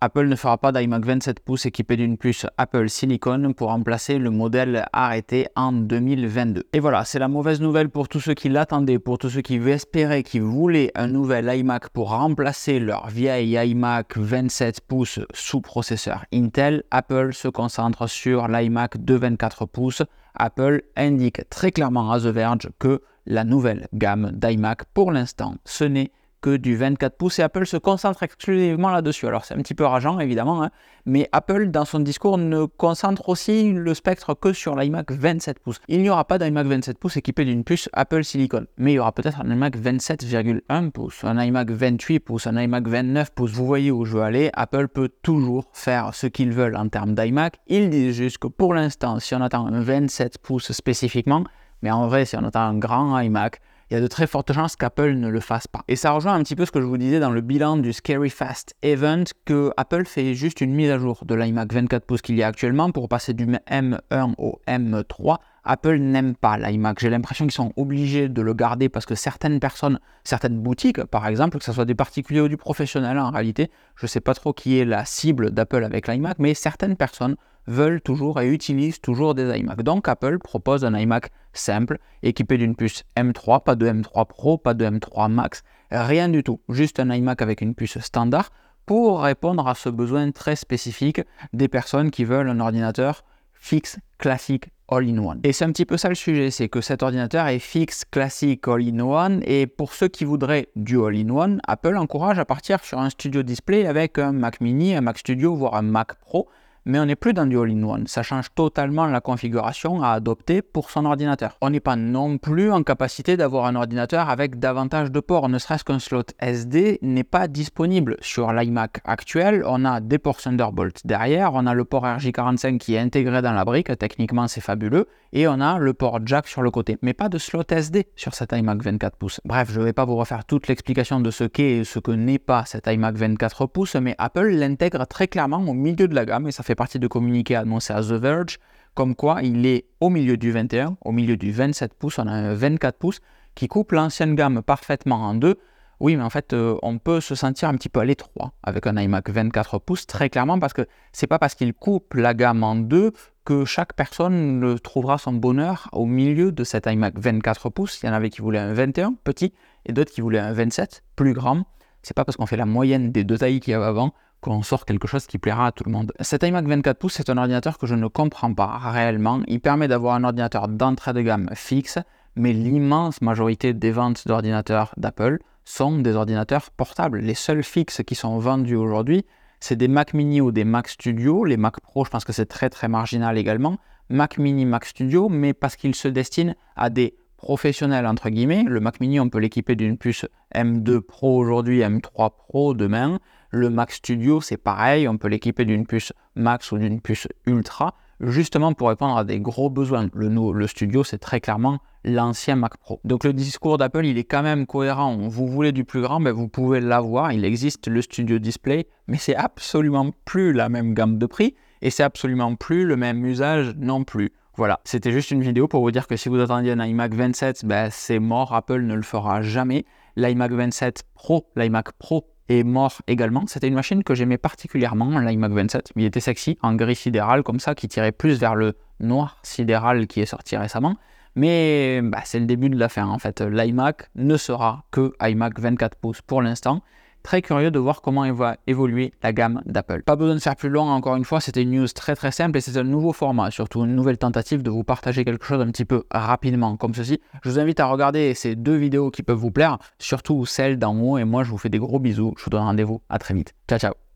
Apple ne fera pas d'iMac 27 pouces équipé d'une puce Apple Silicon pour remplacer le modèle arrêté en 2022. Et voilà, c'est la mauvaise nouvelle pour tous ceux qui l'attendaient, pour tous ceux qui espéraient, qui voulaient un nouvel iMac pour remplacer leur vieil iMac 27 pouces sous processeur Intel. Apple se concentre sur l'iMac de 24 pouces. Apple indique très clairement à The Verge que la nouvelle gamme d'iMac pour l'instant, ce n'est que du 24 pouces et Apple se concentre exclusivement là-dessus. Alors c'est un petit peu rageant évidemment, hein, mais Apple dans son discours ne concentre aussi le spectre que sur l'iMac 27 pouces. Il n'y aura pas d'iMac 27 pouces équipé d'une puce Apple Silicon, mais il y aura peut-être un iMac 27,1 pouces, un iMac 28 pouces, un iMac 29 pouces. Vous voyez où je veux aller, Apple peut toujours faire ce qu'ils veulent en termes d'iMac. Ils disent juste que pour l'instant, si on attend un 27 pouces spécifiquement, mais en vrai, si on attend un grand iMac, il y a de très fortes chances qu'Apple ne le fasse pas. Et ça rejoint un petit peu ce que je vous disais dans le bilan du Scary Fast Event, que Apple fait juste une mise à jour de l'iMac 24 pouces qu'il y a actuellement pour passer du M1 au M3 Apple n'aime pas l'iMac. J'ai l'impression qu'ils sont obligés de le garder parce que certaines personnes, certaines boutiques, par exemple, que ce soit des particuliers ou du professionnel en réalité, je ne sais pas trop qui est la cible d'Apple avec l'iMac, mais certaines personnes veulent toujours et utilisent toujours des iMac. Donc Apple propose un iMac simple, équipé d'une puce M3, pas de M3 Pro, pas de M3 Max, rien du tout. Juste un iMac avec une puce standard pour répondre à ce besoin très spécifique des personnes qui veulent un ordinateur fixe, classique, all-in-one. Et c'est un petit peu ça le sujet, c'est que cet ordinateur est fixe, classique, all-in-one, et pour ceux qui voudraient du all-in-one, Apple encourage à partir sur un studio display avec un Mac mini, un Mac Studio, voire un Mac Pro, mais on n'est plus dans du all-in-one. Ça change totalement la configuration à adopter pour son ordinateur. On n'est pas non plus en capacité d'avoir un ordinateur avec davantage de ports, ne serait-ce qu'un slot SD n'est pas disponible sur l'iMac actuel. On a des ports Thunderbolt derrière, on a le port RJ45 qui est intégré dans la brique, techniquement c'est fabuleux, et on a le port jack sur le côté, mais pas de slot SD sur cet iMac 24 pouces. Bref, je ne vais pas vous refaire toute l'explication de ce qu'est et ce que n'est pas cet iMac 24 pouces, mais Apple l'intègre très clairement au milieu de la gamme et ça fait partie de communiqué annoncé à The Verge, comme quoi il est au milieu du 21, au milieu du 27 pouces, on a un 24 pouces qui coupe l'ancienne gamme parfaitement en deux. Oui, mais en fait, euh, on peut se sentir un petit peu à l'étroit avec un iMac 24 pouces, très clairement, parce que c'est pas parce qu'il coupe la gamme en deux que chaque personne trouvera son bonheur au milieu de cet iMac 24 pouces. Il y en avait qui voulaient un 21 petit et d'autres qui voulaient un 27 plus grand. C'est pas parce qu'on fait la moyenne des deux tailles qu'il y avait avant qu'on sort quelque chose qui plaira à tout le monde. Cet iMac 24 pouces, c'est un ordinateur que je ne comprends pas réellement. Il permet d'avoir un ordinateur d'entrée de gamme fixe, mais l'immense majorité des ventes d'ordinateurs d'Apple sont des ordinateurs portables. Les seuls fixes qui sont vendus aujourd'hui, c'est des Mac mini ou des Mac Studio. Les Mac Pro, je pense que c'est très très marginal également. Mac mini, Mac Studio, mais parce qu'ils se destinent à des professionnels entre guillemets. Le Mac mini, on peut l'équiper d'une puce M2 Pro aujourd'hui, M3 Pro demain. Le Mac Studio, c'est pareil, on peut l'équiper d'une puce Max ou d'une puce Ultra, justement pour répondre à des gros besoins. Le, Studio, c'est très clairement l'ancien Mac Pro. Donc le discours d'Apple, il est quand même cohérent. Vous voulez du plus grand, ben, vous pouvez l'avoir. Il existe le Studio Display, mais c'est absolument plus la même gamme de prix et c'est absolument plus le même usage non plus. Voilà, c'était juste une vidéo pour vous dire que si vous attendiez un iMac 27, ben c'est mort, Apple ne le fera jamais. L'iMac 27 Pro, l'iMac Pro est mort également. C'était une machine que j'aimais particulièrement, l'iMac 27. Il était sexy, en gris sidéral comme ça, qui tirait plus vers le noir sidéral qui est sorti récemment. Mais bah, c'est le début de la fin en fait. L'iMac ne sera que iMac 24 pouces pour l'instant. Très curieux de voir comment va évoluer la gamme d'Apple. Pas besoin de faire plus long, encore une fois, c'était une news très très simple et c'est un nouveau format, surtout une nouvelle tentative de vous partager quelque chose un petit peu rapidement comme ceci. Je vous invite à regarder ces deux vidéos qui peuvent vous plaire, surtout celle d'en haut et moi je vous fais des gros bisous, je vous donne rendez-vous à très vite. Ciao ciao